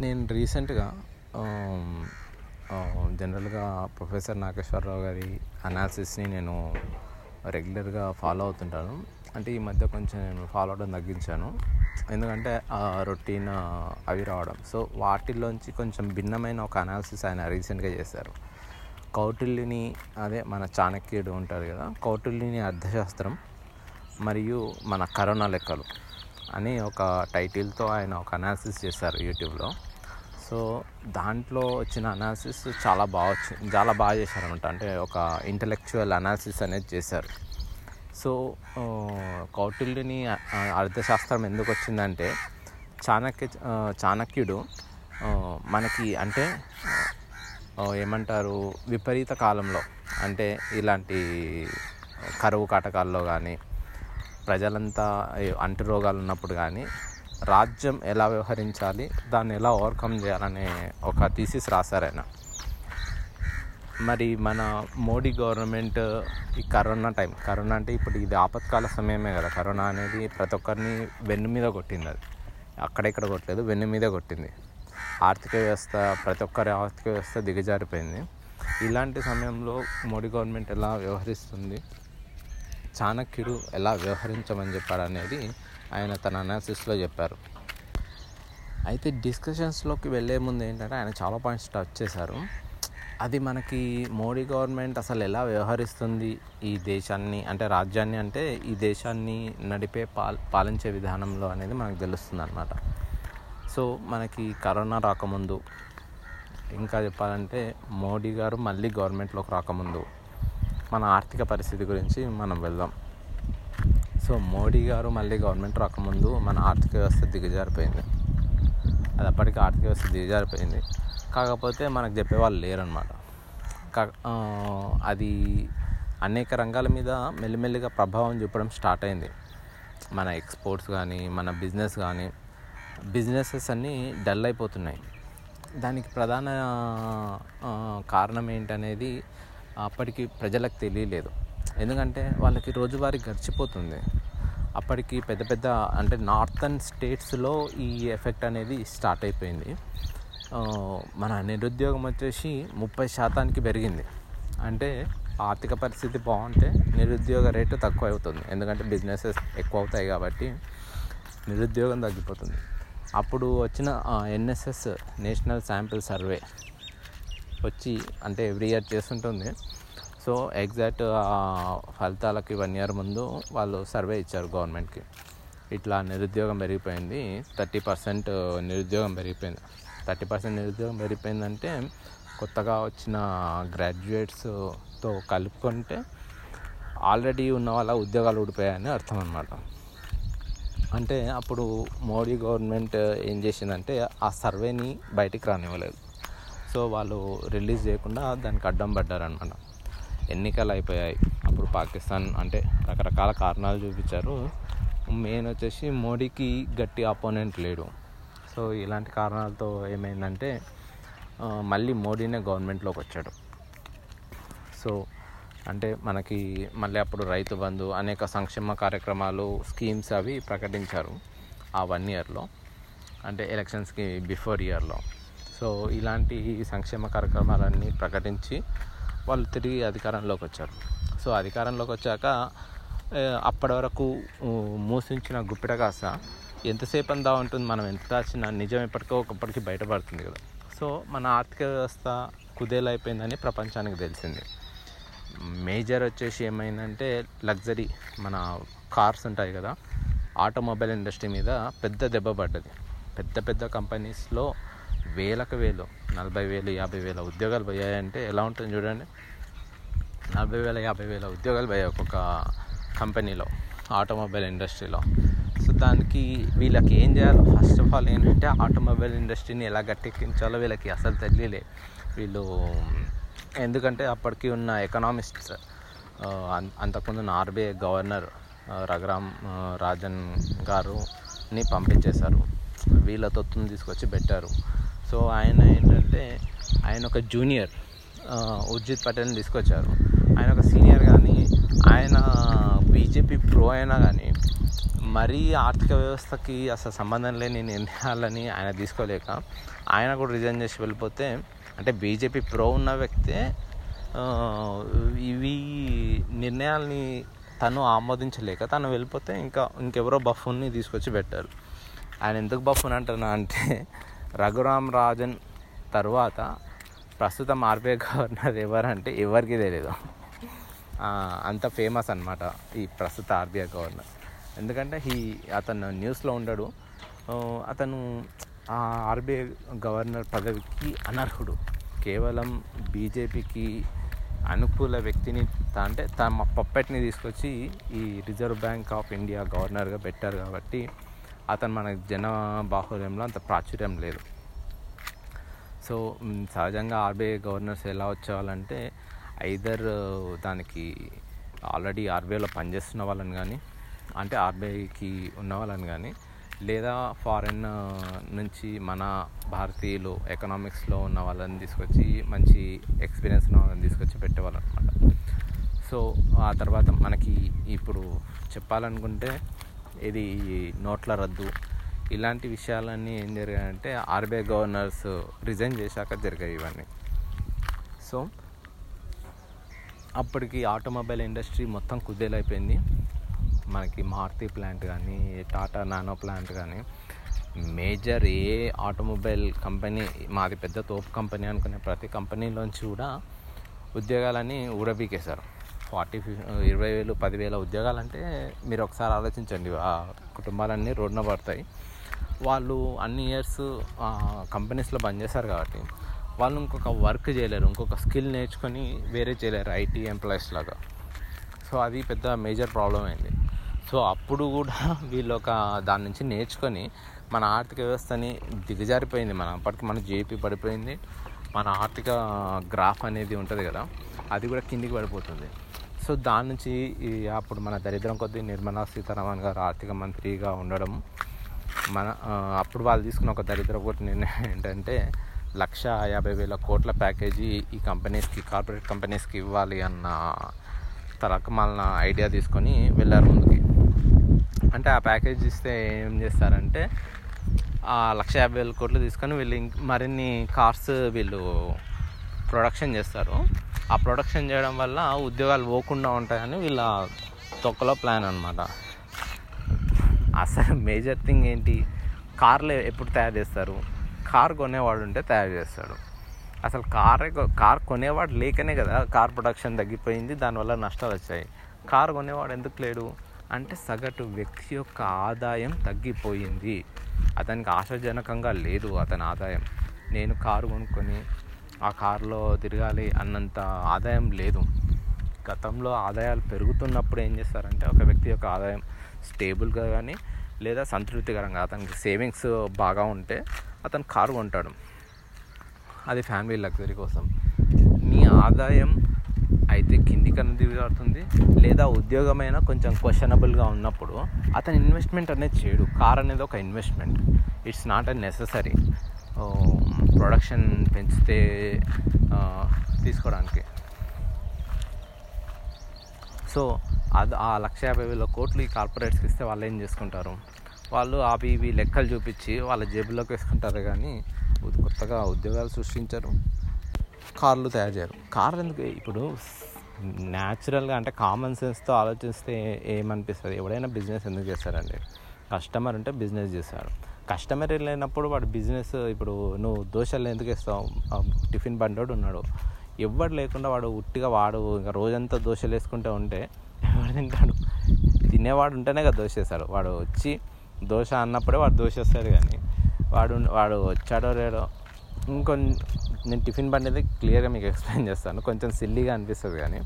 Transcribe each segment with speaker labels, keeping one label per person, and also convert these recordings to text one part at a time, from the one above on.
Speaker 1: నేను రీసెంట్గా జనరల్గా ప్రొఫెసర్ నాగేశ్వరరావు గారి అనాలిసిస్ని నేను రెగ్యులర్గా ఫాలో అవుతుంటాను. అంటే ఈ మధ్య కొంచెం నేను ఫాలో అవడం తగ్గించాను. ఎందుకంటే రొటీన్ అవి రావడం. సో వాటిల్లోంచి కొంచెం భిన్నమైన ఒక అనాలిసిస్ ఆయన రీసెంట్గా చేశారు. కౌటిల్యుని అదే మన చాణక్యుడు ఉంటారు కదా కౌటిల్యుని అర్థశాస్త్రం మరియు మన కరోనా లెక్కలు అని ఒక టైటిల్తో ఆయన ఒక అనాలిసిస్ చేశారు యూట్యూబ్లో. సో దాంట్లో వచ్చిన అనాలిసిస్ చాలా బాగా వచ్చింది చాలా బాగా చేశారనమాట అంటే ఒక ఇంటలెక్చువల్ అనాలిసిస్ అనేది చేశారు. సో కౌటిల్యుని అర్థశాస్త్రం ఎందుకు వచ్చిందంటే చాణక్య చాణక్యుడు మనకి అంటే ఏమంటారు విపరీత కాలంలో అంటే ఇలాంటి కరువు కాటకాల్లో కానీ ప్రజలంతా అంటు రోగాలు ఉన్నప్పుడు కానీ రాజ్యం ఎలా వ్యవహరించాలి దాన్ని ఎలా ఓవర్కమ్ చేయాలనే ఒక థీసిస్ రాశారు ఆయన. మరి మన మోడీ గవర్నమెంట్ ఈ కరోనా టైం కరోనా అంటే ఇప్పుడు ఇది ఆపత్కాల సమయమే కదా. కరోనా అనేది ప్రతి ఒక్కరిని వెన్ను మీద కొట్టింది అది. అక్కడెక్కడ కొట్టలేదు వెన్ను మీద కొట్టింది. ఆర్థిక వ్యవస్థ ప్రతి ఒక్కరి ఆర్థిక వ్యవస్థ దిగజారిపోయింది. ఇలాంటి సమయంలో మోడీ గవర్నమెంట్ ఎలా వ్యవహరిస్తుంది చాణక్యుడు ఎలా వ్యవహరించమని చెప్పాడు అనేది ఆయన తన అనాలిసిస్లో చెప్పారు. అయితే డిస్కషన్స్లోకి వెళ్ళే ముందు ఏంటంటే ఆయన చాలా పాయింట్స్ టచ్ చేశారు. అది మనకి మోడీ గవర్నమెంట్ అసలు ఎలా వ్యవహరిస్తుంది? ఈ దేశాన్ని అంటే రాజ్యాన్ని అంటే ఈ దేశాన్ని నడిపే పాల్ పాలించే విధానంలో అనేది మనకు తెలుస్తుంది అనమాట సో మనకి కరోనా రాకముందు ఇంకా చెప్పాలంటే మోడీ గారు మళ్ళీ గవర్నమెంట్లోకి రాకముందు మన ఆర్థిక పరిస్థితి గురించి మనం వెళ్దాం. సో మోడీ గారు మళ్ళీ గవర్నమెంట్ రాకముందు మన ఆర్థిక వ్యవస్థ దిగజారిపోయింది. అది అప్పటికి ఆర్థిక వ్యవస్థ దిగజారిపోయింది. కాకపోతే మనకు చెప్పేవాళ్ళు లేరనమాట కా అది అనేక రంగాల మీద మెల్లిమెల్లిగా ప్రభావం చూపడం స్టార్ట్ అయింది. మన ఎక్స్పోర్ట్స్ కానీ మన బిజినెస్ కానీ బిజినెసెస్ అన్నీ డల్ అయిపోతున్నాయి. దానికి ప్రధాన కారణం ఏంటనేది అప్పటికి ప్రజలకు తెలియలేదు. ఎందుకంటే వాళ్ళకి రోజువారీ గడిచిపోతుంది. అప్పటికి పెద్ద పెద్ద అంటే నార్థన్ స్టేట్స్లో ఈ ఎఫెక్ట్ అనేది స్టార్ట్ అయిపోయింది. మన నిరుద్యోగం వచ్చేసి ముప్పై శాతానికి పెరిగింది. అంటే ఆర్థిక పరిస్థితి బాగుంటే నిరుద్యోగ రేటు తక్కువ అవుతుంది ఎందుకంటే బిజినెసెస్ ఎక్కువ అవుతాయి కాబట్టి నిరుద్యోగం తగ్గిపోతుంది. అప్పుడు వచ్చిన ఎన్ఎస్ఎస్ నేషనల్ శాంపిల్ సర్వే వచ్చి అంటే ఎవ్రీ ఇయర్ చేస్తుంటుంది. సో ఎగ్జాక్ట్ ఫలితాలకి వన్ ఇయర్ ముందు వాళ్ళు సర్వే ఇచ్చారు గవర్నమెంట్కి. ఇట్లా నిరుద్యోగం పెరిగిపోయింది థర్టీ పర్సెంట్ నిరుద్యోగం పెరిగిపోయింది. థర్టీ పర్సెంట్ నిరుద్యోగం పెరిగిపోయిందంటే కొత్తగా వచ్చిన గ్రాడ్యుయేట్స్తో కలుపుకుంటే ఆల్రెడీ ఉన్న వాళ్ళ ఉద్యోగాలు ఊడిపోయాయని అర్థం అనమాట అంటే అప్పుడు మోడీ గవర్నమెంట్ ఏం చేసిందంటే ఆ సర్వేని బయటికి రానివ్వలేదు. సో వాళ్ళు రిలీజ్ చేయకుండా దానికి అడ్డం పడ్డారనమాట ఎన్నికలు అయిపోయాయి అప్పుడు పాకిస్తాన్ అంటే రకరకాల కారణాలు చూపించారు. మెయిన్ వచ్చేసి మోడీకి గట్టి అపోనెంట్ లేడు. సో ఇలాంటి కారణాలతో ఏమైందంటే మళ్ళీ మోడీనే గవర్నమెంట్లోకి వచ్చాడు. సో అంటే మనకి మళ్ళీ అప్పుడు రైతు బంధు అనేక సంక్షేమ కార్యక్రమాలు స్కీమ్స్ అవి ప్రకటించారు ఆ వన్ ఇయర్లో అంటే ఎలక్షన్స్కి బిఫోర్ ఇయర్లో సో ఇలాంటి సంక్షేమ కార్యక్రమాలన్నీ ప్రకటించి వాళ్ళు తిరిగి అధికారంలోకి వచ్చారు. సో అధికారంలోకి వచ్చాక అప్పటి వరకు మూసించిన గుప్పిట కాస్త ఎంతసేపు అందా ఉంటుంది మనం ఎంత దాచిన నిజం ఎప్పటికో ఒకప్పటికి బయటపడుతుంది కదా. సో మన ఆర్థిక వ్యవస్థ కుదేలైపోయిందని ప్రపంచానికి తెలిసింది. మేజర్ వచ్చేసి ఏమైందంటే లగ్జరీ మన కార్స్ ఉంటాయి కదా ఆటోమొబైల్ ఇండస్ట్రీ మీద పెద్ద దెబ్బ పడ్డది. పెద్ద పెద్ద కంపెనీస్లో వేలకు వేలు నలభై వేలు యాభై వేల ఉద్యోగాలు పోయాయంటే ఎలా ఉంటుంది చూడండి. నలభై వేల యాభై వేల ఉద్యోగాలు పోయాయి ఒక్కొక్క కంపెనీలో ఆటోమొబైల్ ఇండస్ట్రీలో. సో దానికి వీళ్ళకి ఏం చేయాలో ఫస్ట్ ఆఫ్ ఆల్ ఏంటంటే ఆటోమొబైల్ ఇండస్ట్రీని ఎలా గట్టెక్కించాలో వీళ్ళకి అసలు తెలియలే. వీళ్ళు ఎందుకంటే అప్పటికి ఉన్న ఎకనామిస్ట్స్ అంతకుముందు ఆర్బీఐ గవర్నర్ రఘురామ్ రాజన్ గారుని పంపించేశారు. వీళ్ళ తొత్తుని తీసుకొచ్చి పెట్టారు. సో ఆయన ఏంటంటే ఆయన ఒక జూనియర్ ఉర్జిత్ పటేల్ని తీసుకొచ్చారు. ఆయన ఒక సీనియర్ కానీ ఆయన బీజేపీ ప్రో అయినా కానీ మరీ ఆర్థిక వ్యవస్థకి అసలు సంబంధం లేని నిర్ణయాలని ఆయన తీసుకోలేక ఆయన కూడా రిజైన్ చేసి వెళ్ళిపోతే అంటే బీజేపీ ప్రో ఉన్న వ్యక్తే ఇవి నిర్ణయాల్ని తను ఆమోదించలేక తను వెళ్ళిపోతే ఇంకా ఇంకెవరో బఫున్ని తీసుకొచ్చి పెట్టారు. ఆయన ఎందుకు బఫున్ అంటున్నా అంటే రఘురామ్ రాజన్ తర్వాత ప్రస్తుతం ఆర్బీఐ గవర్నర్ ఎవరంటే ఎవరికి తెలియదు అంత ఫేమస్ అనమాట ఈ ప్రస్తుత ఆర్బీఐ గవర్నర్. ఎందుకంటే హీ అతను న్యూస్లో ఉండడు. అతను ఆ ఆర్బీఐ గవర్నర్ పదవికి అనర్హుడు. కేవలం బీజేపీకి అనుకూల వ్యక్తిని అంటే తమ పప్పెట్ని తీసుకొచ్చి ఈ రిజర్వ్ బ్యాంక్ ఆఫ్ ఇండియా గవర్నర్గా పెట్టారు కాబట్టి అతను మన జన బాహుల్యంలో అంత ప్రాచుర్యం లేదు. సో సహజంగా ఆర్బీఐ గవర్నర్స్ ఎలా వచ్చేవాళ్ళంటే ఐదర్ దానికి ఆల్రెడీ ఆర్బీఐలో పనిచేస్తున్న వాళ్ళని కానీ అంటే ఆర్బీఐకి ఉన్న వాళ్ళని కానీ లేదా ఫారెన్ నుంచి మన భారతీయులు ఎకనామిక్స్లో ఉన్న వాళ్ళని తీసుకొచ్చి మంచి ఎక్స్పీరియన్స్ ఉన్న వాళ్ళని తీసుకొచ్చి పెట్టేవాళ్ళు అనమాట సో ఆ తర్వాత మనకి ఇప్పుడు చెప్పాలనుకుంటే ఇది నోట్ల రద్దు. ఇలాంటి విషయాలన్నీ ఏం జరిగాయంటే ఆర్బీఐ గవర్నర్స్ రిజైన్ చేశాక జరిగాయి ఇవన్నీ. సో అప్పటికి ఆటోమొబైల్ ఇండస్ట్రీ మొత్తం కుదేలైపోయింది. మనకి మారుతి ప్లాంట్ కానీ టాటా నానో ప్లాంట్ కానీ మేజర్ ఏ ఆటోమొబైల్ కంపెనీ మాది పెద్ద తోపు కంపెనీ అనుకునే ప్రతి కంపెనీలోంచి కూడా ఉద్యోగాలని ఊడబీకేశారు ఫార్టీ ఇరవై వేలు పదివేల ఉద్యోగాలు అంటే మీరు ఒకసారి ఆలోచించండి. ఆ కుటుంబాలన్నీ రోడ్న పడతాయి. వాళ్ళు అన్ని ఇయర్స్ కంపెనీస్లో పనిచేస్తారు కాబట్టి వాళ్ళు ఇంకొక వర్క్ చేయలేరు. ఇంకొక స్కిల్ నేర్చుకొని వేరే చేయలేరు ఐటీ ఎంప్లాయీస్ లాగా. సో అది పెద్ద మేజర్ ప్రాబ్లం అయింది. సో అప్పుడు కూడా వీళ్ళు ఒక దాని నుంచి నేర్చుకొని మన ఆర్థిక వ్యవస్థని దిగజారిపోయింది. మన అప్పటికి మన జేపీ పడిపోయింది. మన ఆర్థిక గ్రాఫ్ అనేది ఉంటుంది కదా అది కూడా కిందికి పడిపోతుంది. సో దాని నుంచి అప్పుడు మన దరిద్రం కొద్దీ నిర్మలా సీతారామన్ గారు ఆర్థిక మంత్రిగా ఉండడం మన అప్పుడు వాళ్ళు తీసుకున్న ఒక దరిద్ర ఒకటి నిర్ణయం ఏంటంటే లక్ష యాభై వేల కోట్ల ప్యాకేజీ ఈ కంపెనీస్కి కార్పొరేట్ కంపెనీస్కి ఇవ్వాలి అన్న తరకమాలిన ఐడియా తీసుకొని వెళ్ళారు ముందుకి. అంటే ఆ ప్యాకేజ్ ఇస్తే ఏం చేస్తారంటే ఆ లక్ష యాభై వేల కోట్లు తీసుకొని వీళ్ళు మరిన్ని కార్స్ వీళ్ళు ప్రొడక్షన్ చేస్తారు. ఆ ప్రొడక్షన్ చేయడం వల్ల ఉద్యోగాలు పోకుండా ఉంటాయని వీళ్ళ తొక్కలో ప్లాన్ అనమాట అసలు మేజర్ థింగ్ ఏంటి? కార్లు ఎప్పుడు తయారు చేస్తారు? కార్ కొనేవాడు ఉంటే తయారు చేస్తాడు. అసలు కారే కార్ కొనేవాడు లేకనే కదా కార్ ప్రొడక్షన్ తగ్గిపోయింది దానివల్ల నష్టాలు వచ్చాయి. కార్ కొనేవాడు ఎందుకు లేడు? అంటే సగటు వ్యక్తి యొక్క ఆదాయం తగ్గిపోయింది. అతనికి ఆశాజనకంగా లేదు అతని ఆదాయం. నేను కారు కొనుక్కొని ఆ కారులో తిరగాలి అన్నంత ఆదాయం లేదు. గతంలో ఆదాయాలు పెరుగుతున్నప్పుడు ఏం చేస్తారంటే ఒక వ్యక్తి యొక్క ఆదాయం స్టేబుల్గా కానీ లేదా సంతృప్తికరంగా అతనికి సేవింగ్స్ బాగా ఉంటే అతను కారు కొంటాడు. అది ఫ్యామిలీ లగ్జరీ కోసం. మీ ఆదాయం అయితే కిందికి అనేది పడుతుంది లేదా ఉద్యోగమైన కొంచెం క్వశ్చనబుల్గా ఉన్నప్పుడు అతను ఇన్వెస్ట్మెంట్ అనేది చేయడు. కార్ అనేది ఒక investment it's not a necessary production పెంచితే తీసుకోవడానికి. సో అది ఆ లక్ష యాభై వేల కోట్లు ఈ కార్పొరేట్స్కి ఇస్తే వాళ్ళు ఏం చేసుకుంటారు? వాళ్ళు అవి ఇవి లెక్కలు చూపించి వాళ్ళ జేబులోకి వేసుకుంటారు కానీ కొత్తగా ఉద్యోగాలు సృష్టించరు కార్లు తయారు చేయరు. కార్లు ఎందుకు? ఇప్పుడు న్యాచురల్గా అంటే కామన్ సెన్స్తో ఆలోచిస్తే ఏమనిపిస్తుంది? ఎవడైనా బిజినెస్ ఎందుకు చేస్తారండి? కస్టమర్ ఉంటే బిజినెస్ చేస్తారు. కస్టమర్ లేనప్పుడు వాడు బిజినెస్ ఇప్పుడు నువ్వు దోశలు ఎందుకు వేస్తావు? టిఫిన్ బండోడు ఉన్నాడు. ఎవ్వడు లేకుండా వాడు ఉట్టిగా వాడు ఇంకా రోజంతా దోశలు వేసుకుంటూ ఉంటే ఎవరు తింటాడు? తినేవాడు ఉంటేనే కదా దోశ వేస్తాడు. వాడు వచ్చి దోశ అన్నప్పుడే వాడు దోశ వేస్తాడు కానీ వాడు వాడు వచ్చాడో లేడో ఇంకొన్ని నేను టిఫిన్ బండి అనేది క్లియర్గా మీకు ఎక్స్ప్లెయిన్ చేస్తాను. కొంచెం సిల్లీగా అనిపిస్తుంది కానీ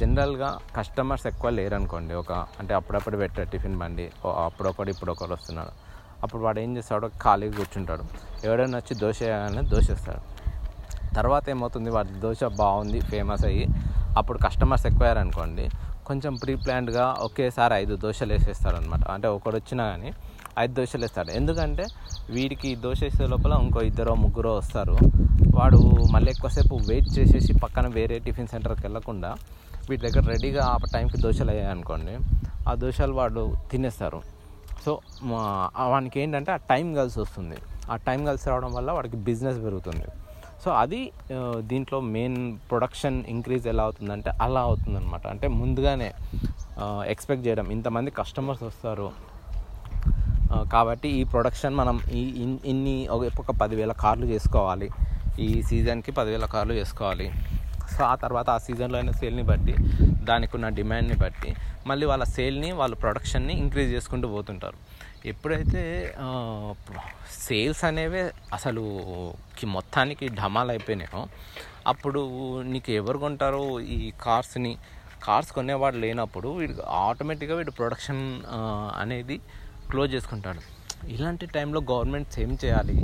Speaker 1: జనరల్గా కస్టమర్స్ ఎక్కువ లేరు అనుకోండి ఒక అంటే అప్పుడప్పుడు పెట్టారు టిఫిన్ బండి ఓ అప్పుడొకడు ఇప్పుడు ఒకరు వస్తున్నాడు. అప్పుడు వాడు ఏం చేస్తాడు ఖాళీగా కూర్చుంటాడు. ఎవడైనా వచ్చి దోశ వేయాలని దోశ వేస్తాడు. తర్వాత ఏమవుతుంది? వాడి దోశ బాగుంది ఫేమస్ అయ్యి అప్పుడు కస్టమర్స్ ఎక్కువయ్యారనుకోండి కొంచెం ప్రీ ప్లాన్డ్గా ఒకేసారి ఐదు దోశలు వేసేస్తాడు అనమాట అంటే ఒకడు వచ్చినా కానీ ఐదు దోశలు వేస్తాడు. ఎందుకంటే వీడికి దోశ వేసే లోపల ఇంకో ఇద్దరో ముగ్గురో వస్తారు. వాడు మళ్ళీ ఎక్కువసేపు వెయిట్ చేసేసి పక్కన వేరే టిఫిన్ సెంటర్కి వెళ్ళకుండా వీటి దగ్గర రెడీగా ఆ టైంకి దోశలు అయ్యాయి అనుకోండి ఆ దోశలు వాడు తినేస్తారు. సో మా- వానికి ఏంటంటే ఆ టైం కలిసి వస్తుంది. ఆ టైం కలిసి రావడం వల్ల వాడికి బిజినెస్ పెరుగుతుంది. సో అది దీంట్లో మెయిన్ ప్రొడక్షన్ ఇంక్రీజ్ ఎలా అవుతుందంటే అలా అవుతుందన్నమాట. అంటే ముందుగానే ఎక్స్పెక్ట్ చేయడం. ఇంతమంది కస్టమర్స్ వస్తారు. కాబట్టి ఈ ప్రొడక్షన్ మనం ఈ ఇన్ని ఒక ఒక పదివేల కార్లు చేసుకోవాలి. ఈ సీజన్కి పదివేల కార్లు చేసుకోవాలి. సో ఆ తర్వాత ఆ సీజన్లో అయిన సేల్ని బట్టి దానికి ఉన్న డిమాండ్ని బట్టి మళ్ళీ వాళ్ళ సేల్ని వాళ్ళ ప్రొడక్షన్ని ఇంక్రీజ్ చేసుకుంటూ పోతుంటారు. ఎప్పుడైతే సేల్స్ అనేవే అసలు మొత్తానికి ఢమాలు అయిపోయినాయో అప్పుడు నీకు ఎవరు కొంటారో ఈ కార్స్ని కార్స్ కొనేవాడు లేనప్పుడు వీడు ఆటోమేటిక్గా వీడు ప్రొడక్షన్ అనేది క్లోజ్ చేసుకుంటాడు. ఇలాంటి టైంలో గవర్నమెంట్స్ ఏం చేయాలి?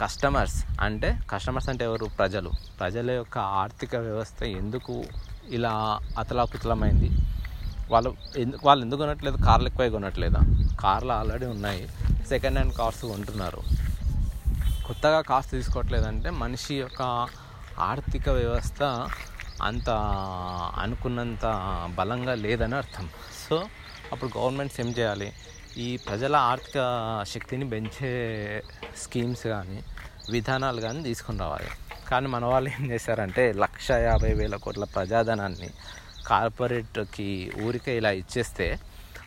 Speaker 1: కస్టమర్స్ అంటే కస్టమర్స్ అంటే ఎవరు? ప్రజలు. ప్రజల యొక్క ఆర్థిక వ్యవస్థ ఎందుకు ఇలా అతలాకుతలమైంది? వాళ్ళు ఎందుకు వాళ్ళు ఎందుకు కొనట్లేదు? కార్లు ఎక్కువ కొనట్లేదా? కార్లు ఆల్రెడీ ఉన్నాయి. సెకండ్ హ్యాండ్ కార్స్ కొంటున్నారు. కొత్తగా కార్స్ తీసుకోవట్లేదంటే మనిషి యొక్క ఆర్థిక వ్యవస్థ అంత అనుకున్నంత బలంగా లేదని అర్థం. సో అప్పుడు గవర్నమెంట్స్ ఏం చేయాలి? ఈ ప్రజల ఆర్థిక శక్తిని పెంచే స్కీమ్స్ కానీ విధానాలు కానీ తీసుకుని రావాలి. కానీ మన వాళ్ళు ఏం చేశారంటే లక్ష యాభై వేల కోట్ల ప్రజాధనాన్ని కార్పొరేట్కి ఊరికే ఇలా ఇచ్చేస్తే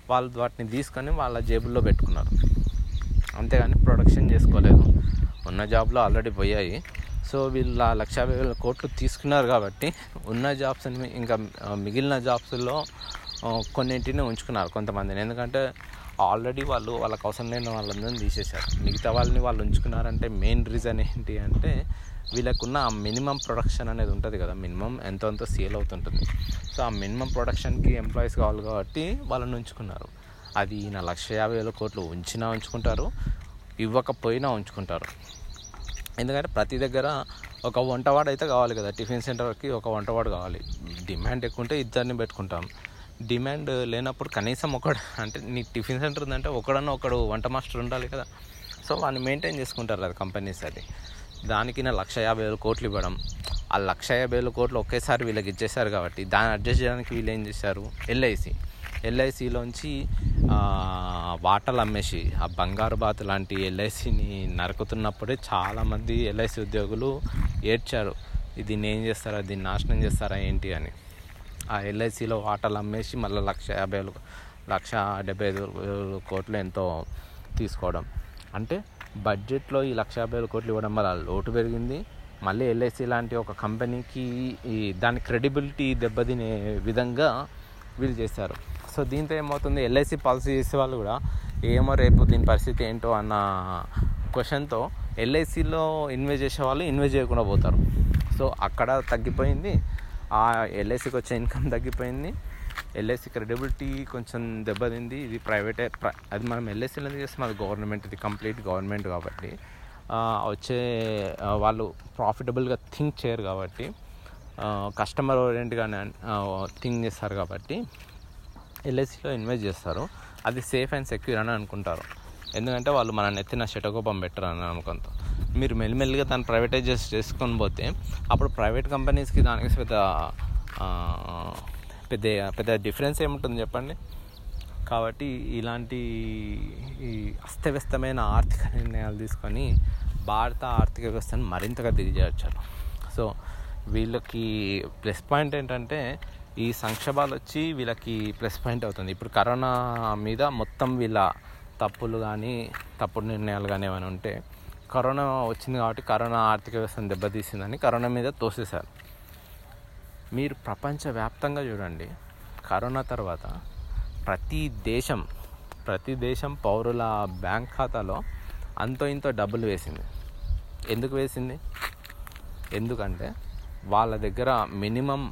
Speaker 1: వాళ్ళు వాటిని తీసుకొని వాళ్ళ జేబుల్లో పెట్టుకున్నారు. అంతేగాని ప్రొడక్షన్ చేసుకోలేదు. ఉన్న జాబ్లో ఆల్రెడీ పోయాయి. సో వీళ్ళు ఆ లక్ష యాభై వేల కోట్లు తీసుకున్నారు కాబట్టి ఉన్న జాబ్స్ని ఇంకా మిగిలిన జాబ్స్లో కొన్నింటిని ఉంచుకున్నారు కొంతమందిని. ఎందుకంటే ఆల్రెడీ వాళ్ళు వాళ్ళకి అవసరం లేని వాళ్ళందరినీ తీసేశారు. మిగతా వాళ్ళని వాళ్ళు ఉంచుకున్నారంటే మెయిన్ రీజన్ ఏంటి అంటే వీళ్ళకున్న ఆ మినిమం ప్రొడక్షన్ అనేది ఉంటుంది కదా మినిమం ఎంతో సేల్ అవుతుంటుంది. సో ఆ మినిమం ప్రొడక్షన్కి ఎంప్లాయీస్ కావాలి కాబట్టి వాళ్ళని ఉంచుకున్నారు. అది నా లక్ష యాభై వేల కోట్లు ఉంచినా ఉంచుకుంటారు ఇవ్వకపోయినా ఉంచుకుంటారు. ఎందుకంటే ప్రతి దగ్గర ఒక వంటవాడు అయితే కావాలి కదా టిఫిన్ సెంటర్కి ఒక వంటవాడు కావాలి. డిమాండ్ ఎక్కువ ఉంటే ఇద్దరిని పెట్టుకుంటాం. డిమాండ్ లేనప్పుడు కనీసం ఒకడు అంటే నీ టిఫిన్ సెంటర్ ఉందంటే ఒకడన్నా ఒకడు వంట మాస్టర్ ఉండాలి కదా. సో వాడిని మెయింటైన్ చేసుకుంటారు అది కంపెనీస్ అది. దానికి నా లక్ష యాభై వేల కోట్లు ఇవ్వడం. ఆ లక్ష యాభై వేల కోట్లు ఒకేసారి వీళ్ళకి ఇచ్చేసారు కాబట్టి దాన్ని అడ్జస్ట్ చేయడానికి వీళ్ళు ఏం చేశారు? ఎల్ఐసి ఎల్ఐసిలోంచి వాటలు అమ్మేసి ఆ బంగారు బాత్ లాంటి ఎల్ఐసిని నరుకుతున్నప్పుడే చాలామంది ఎల్ఐసి ఉద్యోగులు ఏడ్చారు. దీన్ని ఏం చేస్తారా? దీన్ని నాశనం చేస్తారా? ఏంటి అని. ఆ ఎల్ఐసిలో వాటలు అమ్మేసి మళ్ళీ లక్ష యాభై వేలు లక్ష డెబ్బై ఐదు కోట్లు ఎంతో తీసుకోవడం. అంటే బడ్జెట్లో ఈ లక్ష యాభై వేల కోట్లు ఇవ్వడం వల్ల లోటు పెరిగింది. మళ్ళీ ఎల్ఐసి లాంటి ఒక కంపెనీకి ఈ దాని క్రెడిబిలిటీ దెబ్బతినే విధంగా వీళ్ళు చేశారు. సో దీంతో ఏమవుతుంది? ఎల్ఐసి పాలసీ చేసే వాళ్ళు కూడా ఏమో రేపు దీని పరిస్థితి ఏంటో అన్న క్వశ్చన్తో ఎల్ఐసిలో ఇన్వెస్ట్ చేసే వాళ్ళు ఇన్వెస్ట్ చేయకుండా పోతారు. సో అక్కడ తగ్గిపోయింది. ఆ ఎల్ఐసికి వచ్చే ఇన్కమ్ తగ్గిపోయింది. ఎల్ఐసి క్రెడిబిలిటీ కొంచెం దెబ్బతింది. ఇది ప్రైవేటే అది మనం ఎల్ఐసిలో చేస్తే మాది అది గవర్నమెంట్ ఇది కంప్లీట్ గవర్నమెంట్ కాబట్టి. వచ్చే వాళ్ళు ప్రాఫిటబుల్గా థింక్ చేయరు కాబట్టి కస్టమర్ ఓరియంట్గానే థింక్ చేస్తారు కాబట్టి ఎల్ఐసిలో ఇన్వెస్ట్ చేస్తారు. అది సేఫ్ అండ్ సెక్యూర్ అని అనుకుంటారు. ఎందుకంటే వాళ్ళు మన నెత్తిన శటకోపం పెట్టరు అన్న నమ్మకంతో. మీరు మెల్లిమెల్లిగా దాన్ని ప్రైవేటైజ్ చేసుకొని పోతే అప్పుడు ప్రైవేట్ కంపెనీస్కి దానికి పెద్ద పెద్ద పెద్ద డిఫరెన్స్ ఏముంటుంది చెప్పండి? కాబట్టి ఇలాంటి ఈ అస్తవ్యస్తమైన ఆర్థిక నిర్ణయాలు తీసుకొని భారత ఆర్థిక వ్యవస్థను మరింతగా దిగజేయచ్చారు సో వీళ్ళకి ప్లస్ పాయింట్ ఏంటంటే ఈ సంక్షోభాలు వచ్చి వీళ్ళకి ప్లస్ పాయింట్ అవుతుంది. ఇప్పుడు కరోనా మీద మొత్తం వీళ్ళ తప్పులు కానీ తప్పుడు నిర్ణయాలు కానీ ఏమైనా ఉంటే కరోనా వచ్చింది కాబట్టి కరోనా ఆర్థిక వ్యవస్థను దెబ్బతీసిందని కరోనా మీద తోసేశారు. మీరు ప్రపంచవ్యాప్తంగా చూడండి కరోనా తర్వాత ప్రతి దేశం ప్రతి దేశం పౌరుల బ్యాంక్ ఖాతాలో అంతో ఇంతో డబ్బులు వేసింది. ఎందుకు వేసింది? ఎందుకంటే వాళ్ళ దగ్గర మినిమం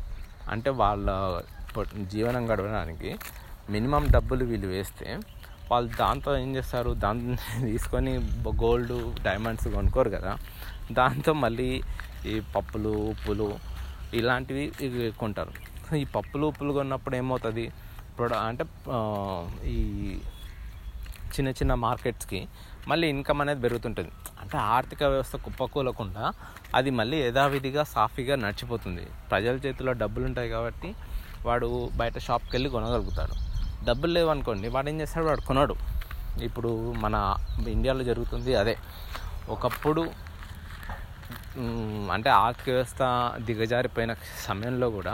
Speaker 1: అంటే వాళ్ళ జీవనం గడవడానికి మినిమం డబ్బులు వీళ్ళు వేస్తే వాళ్ళు దాంతో ఏం చేస్తారు? దాంతో తీసుకొని గోల్డ్ డైమండ్స్ కొనుక్కోరు కదా. దాంతో మళ్ళీ ఈ పప్పులు ఉప్పులు ఇలాంటివి కొంటారు. ఈ పప్పులు ఉప్పులు కొన్నప్పుడు ఏమవుతుంది? ప్రొడ అంటే ఈ చిన్న చిన్న మార్కెట్స్కి మళ్ళీ ఇన్కమ్ అనేది పెరుగుతుంటుంది. అంటే ఆర్థిక వ్యవస్థ కుప్పకూలకుండా అది మళ్ళీ యథావిధిగా సాఫీగా నడిచిపోతుంది. ప్రజల చేతిలో డబ్బులు ఉంటాయి కాబట్టి వాడు బయట షాప్కి వెళ్ళి కొనగలుగుతాడు. డబ్బులు లేవనుకోండి వాడు ఏం చేస్తాడు? వాడు కొనడు. ఇప్పుడు మన ఇండియాలో జరుగుతుంది అదే. ఒకప్పుడు అంటే ఆర్థిక వ్యవస్థ దిగజారిపోయిన సమయంలో కూడా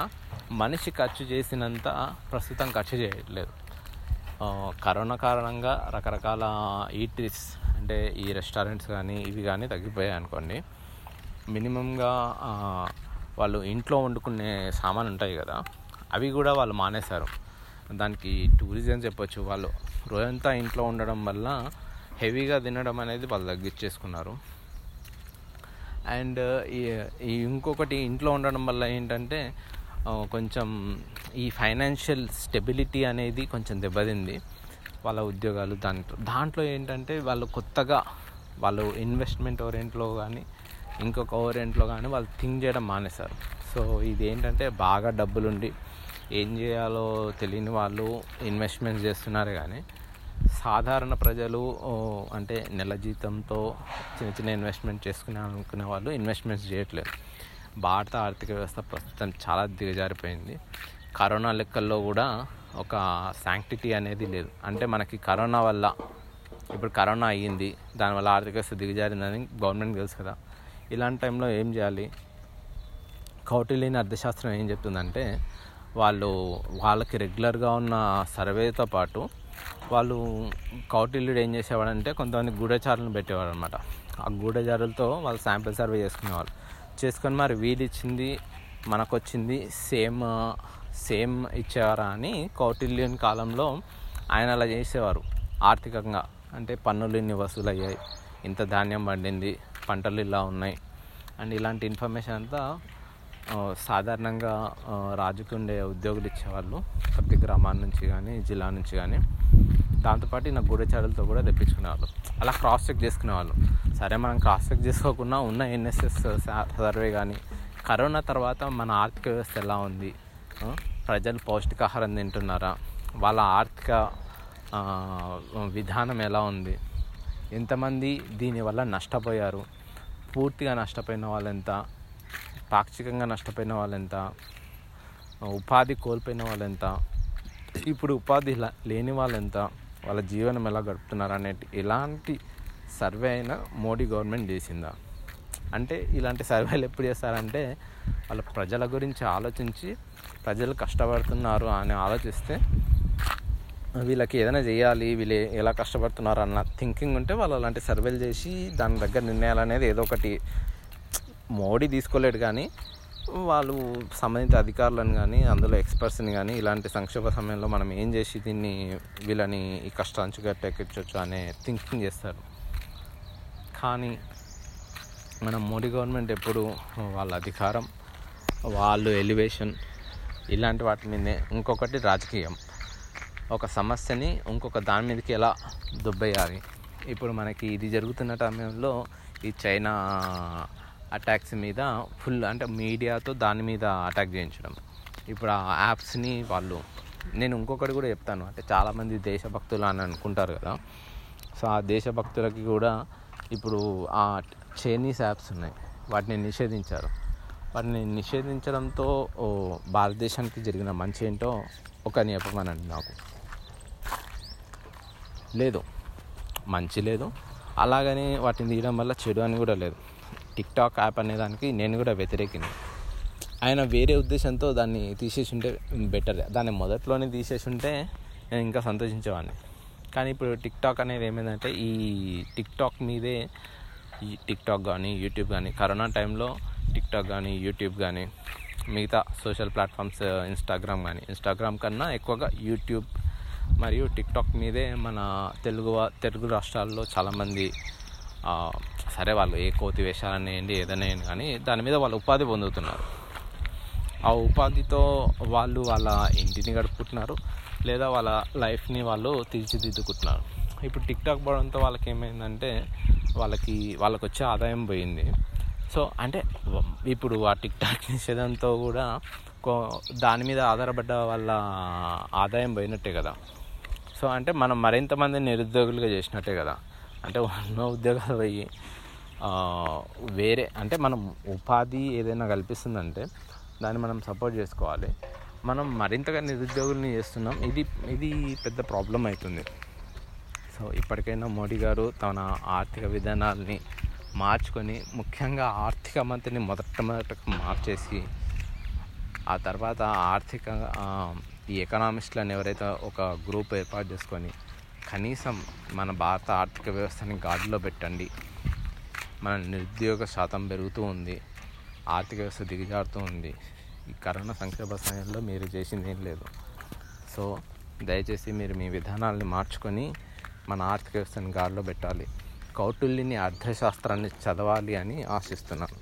Speaker 1: మనిషి ఖర్చు చేసినంత ప్రస్తుతం ఖర్చు చేయట్లేదు కరోనా కారణంగా రకరకాల ఈటీస్ అంటే ఈ రెస్టారెంట్స్ కానీ ఇవి కానీ తగ్గిపోయాయి అనుకోండి. మినిమంగా వాళ్ళు ఇంట్లో వండుకునే సామాన్ ఉంటాయి కదా అవి కూడా వాళ్ళు మానేశారు. దానికి టూరిజం చెప్పొచ్చు. వాళ్ళు రోజంతా ఇంట్లో ఉండడం వల్ల హెవీగా తినడం అనేది వాళ్ళు తగ్గించేసుకున్నారు. అండ్ ఈ ఇంకొకటి ఇంట్లో ఉండడం వల్ల ఏంటంటే కొంచెం ఈ ఫైనాన్షియల్ స్టెబిలిటీ అనేది కొంచెం దెబ్బతింది వాళ్ళ ఉద్యోగాలు. దాంట్లో దాంట్లో ఏంటంటే వాళ్ళు కొత్తగా వాళ్ళు ఇన్వెస్ట్మెంట్ ఓరియంట్లో కానీ ఇంకొక ఓరియంట్లో కానీ వాళ్ళు థింక్ చేయడం మానేశారు. సో ఇది ఏంటంటే బాగా డబ్బులుండి ఏం చేయాలో తెలియని వాళ్ళు ఇన్వెస్ట్మెంట్స్ చేస్తున్నారు కానీ సాధారణ ప్రజలు అంటే నెల జీతంతో చిన్న చిన్న ఇన్వెస్ట్మెంట్ చేసుకునే అనుకునే వాళ్ళు ఇన్వెస్ట్మెంట్స్ చేయట్లేదు. భారత ఆర్థిక వ్యవస్థ ప్రస్తుతం చాలా దిగజారిపోయింది. కరోనా లెక్కల్లో కూడా ఒక శాంక్టిటీ అనేది లేదు. అంటే మనకి కరోనా వల్ల ఇప్పుడు కరోనా అయ్యింది దానివల్ల ఆర్థిక వ్యవస్థ దిగజారిందని గవర్నమెంట్ తెలుసు కదా. ఇలాంటి టైంలో ఏం చేయాలి? కౌటిల్యని అర్థశాస్త్రం ఏం చెప్తుందంటే వాళ్ళు వాళ్ళకి రెగ్యులర్గా ఉన్న సర్వేతో పాటు వాళ్ళు కౌటిల్యుడు ఏం చేసేవాడంటే కొంతమంది గూఢచారులను పెట్టేవాడు అనమాట ఆ గూఢచారులతో వాళ్ళు శాంపిల్ సర్వే చేసుకునేవాళ్ళు. చేసుకొని మరి వీళ్ళు ఇచ్చింది మనకు వచ్చింది సేమ్ సేమ్ ఇచ్చేవారా అని కౌటిల్యుని కాలంలో ఆయన అలా చేసేవారు. ఆర్థికంగా అంటే పన్నులు ఇన్ని వసూలు అయ్యాయి ఇంత ధాన్యం పండింది పంటలు ఇలా ఉన్నాయి. అండ్ ఇలాంటి ఇన్ఫర్మేషన్ అంతా సాధారణంగా రాజుకి రాజుకు ఉండే ఉద్యోగులు ఇచ్చేవాళ్ళు ప్రతి గ్రామాల నుంచి కానీ జిల్లా నుంచి కానీ దాంతోపాటు నా గూఢచారులతో కూడా తెప్పించుకునేవాళ్ళు. అలా క్రాస్ చెక్ చేసుకునేవాళ్ళు. సరే మనం క్రాస్ చెక్ చేసుకోకుండా ఉన్న ఎన్ఎస్ఎస్ సర్వే కానీ కరోనా తర్వాత మన ఆర్థిక వ్యవస్థ ఎలా ఉంది? ప్రజలు పౌష్టికాహారం తింటున్నారా? వాళ్ళ ఆర్థిక విధానం ఎలా ఉంది? ఎంతమంది దీనివల్ల నష్టపోయారు? పూర్తిగా నష్టపోయిన వాళ్ళు ఎంత పాక్షికంగా నష్టపోయిన వాళ్ళు ఎంత ఉపాధి కోల్పోయిన వాళ్ళు ఎంత ఇప్పుడు ఉపాధి లేని వాళ్ళు ఎంత వాళ్ళ జీవనం ఎలా గడుపుతున్నారు అనేటి ఎలాంటి సర్వే అయినా మోడీ గవర్నమెంట్ చేసిందా? అంటే ఇలాంటి సర్వేలు ఎప్పుడు చేస్తారంటే వాళ్ళ ప్రజల గురించి ఆలోచించి ప్రజలు కష్టపడుతున్నారు అని ఆలోచిస్తే వీళ్ళకి ఏదైనా చేయాలి వీళ్ళు ఎలా కష్టపడుతున్నారు అన్న థింకింగ్ ఉంటే వాళ్ళు అలాంటి సర్వేలు చేసి దాని దగ్గర నిర్ణయాలు అనేది ఏదో ఒకటి మోడీ తీసుకోలేడు కానీ వాళ్ళు సంబంధిత అధికారులను కానీ అందులో ఎక్స్పర్ట్స్ని కానీ ఇలాంటి సంక్షోభ సమయంలో మనం ఏం చేసి దీన్ని వీళ్ళని ఈ కష్టాంచు గట్టెక్కించవచ్చు అనే థింకింగ్ చేస్తారు. కానీ మన మోడీ గవర్నమెంట్ ఎప్పుడు వాళ్ళ అధికారం వాళ్ళు ఎలివేషన్ ఇలాంటి వాటి మీదే. ఇంకొకటి రాజకీయం. ఒక సమస్యని ఇంకొక దాని మీదకి ఎలా దుబ్బేయాలి? ఇప్పుడు మనకి ఇది జరుగుతున్న సమయంలో ఈ చైనా అటాక్స్ మీద ఫుల్ అంటే మీడియాతో దాని మీద అటాక్ చేయించడం. ఇప్పుడు ఆ యాప్స్ని వాళ్ళు నేను ఇంకొకటి కూడా చెప్తాను. అంటే చాలామంది దేశభక్తులు అని అనుకుంటారు కదా. సో ఆ దేశభక్తులకి కూడా ఇప్పుడు ఆ చైనీస్ యాప్స్ ఉన్నాయి. వాటిని నిషేధించారు. వాటిని నిషేధించడంతో భారతదేశానికి జరిగిన మంచి ఏంటో ఒక చెప్పమనండి నాకు. లేదు. మంచి లేదు. అలాగని వాటిని తీయడం వల్ల చెడు అని కూడా లేదు. టిక్ టాక్ యాప్ అనే దానికి నేను కూడా వ్యతిరేకింది ఆయన వేరే ఉద్దేశంతో దాన్ని తీసేసి ఉంటే బెటర్ దాన్ని మొదట్లోనే తీసేసి ఉంటే నేను ఇంకా సంతోషించేవాడిని. కానీ ఇప్పుడు టిక్ టాక్ అనేది ఏమైందంటే ఈ టిక్ టాక్ మీదే ఈ టిక్ టాక్ కానీ యూట్యూబ్ కానీ కరోనా టైంలో టిక్ టాక్ కానీ యూట్యూబ్ కానీ మిగతా సోషల్ ప్లాట్ఫామ్స్ ఇన్స్టాగ్రామ్ కానీ ఇన్స్టాగ్రామ్ కన్నా ఎక్కువగా యూట్యూబ్ మరియు టిక్ టాక్ మీదే మన తెలుగు తెలుగు రాష్ట్రాల్లో చాలామంది సరే వాళ్ళు ఏ కోతి వేషాలని ఏంటి ఏదైనా కానీ దాని మీద వాళ్ళు ఉపాధి పొందుతున్నారు. ఆ ఉపాధితో వాళ్ళు వాళ్ళ ఇంటిని గడుపుకుంటున్నారు లేదా వాళ్ళ లైఫ్ని వాళ్ళు తీర్చిదిద్దుకుంటున్నారు. ఇప్పుడు టిక్ టాక్ పోవడంతో వాళ్ళకి ఏమైందంటే వాళ్ళకి వాళ్ళకి వచ్చే ఆదాయం పోయింది. సో అంటే ఇప్పుడు ఆ టిక్ టాక్ నిషేధంతో కూడా కో- దాని మీద ఆధారపడ్డ వాళ్ళ ఆదాయం పోయినట్టే కదా. సో అంటే మనం మరింత మంది నిరుద్యోగులుగా చేసినట్టే కదా. అంటే ఉన్న ఉద్యోగాలు పోయి వేరే అంటే మనం ఉపాధి ఏదైనా కల్పిస్తుందంటే దాన్ని మనం సపోర్ట్ చేసుకోవాలి. మనం మరింతగా నిరుద్యోగుల్ని చేస్తున్నాం. ఇది ఇది పెద్ద ప్రాబ్లం అవుతుంది సో ఇప్పటికైనా మోడీ గారు తన ఆర్థిక విధానాల్ని మార్చుకొని ముఖ్యంగా ఆర్థిక మంత్రిని మొదటమొదట మార్చేసి ఆ తర్వాత ఆర్థిక ఈ ఎకనామిస్ట్లను ఎవరైతే ఒక గ్రూప్ ఏర్పాటు చేసుకొని కనీసం మన భారత ఆర్థిక వ్యవస్థని గాడిలో పెట్టండి. మన నిరుద్యోగ శాతం పెరుగుతూ ఉంది. ఆర్థిక వ్యవస్థ దిగజారుతూ ఉంది. ఈ కరోనా సంక్షేమ సమయంలో మీరు చేసింది ఏం లేదు. సో దయచేసి మీరు మీ విధానాలని మార్చుకొని మన ఆర్థిక వ్యవస్థని గాడిలో పెట్టాలి. కౌటిల్యుని అర్థశాస్త్రాన్ని చదవాలి అని ఆశిస్తున్నాను.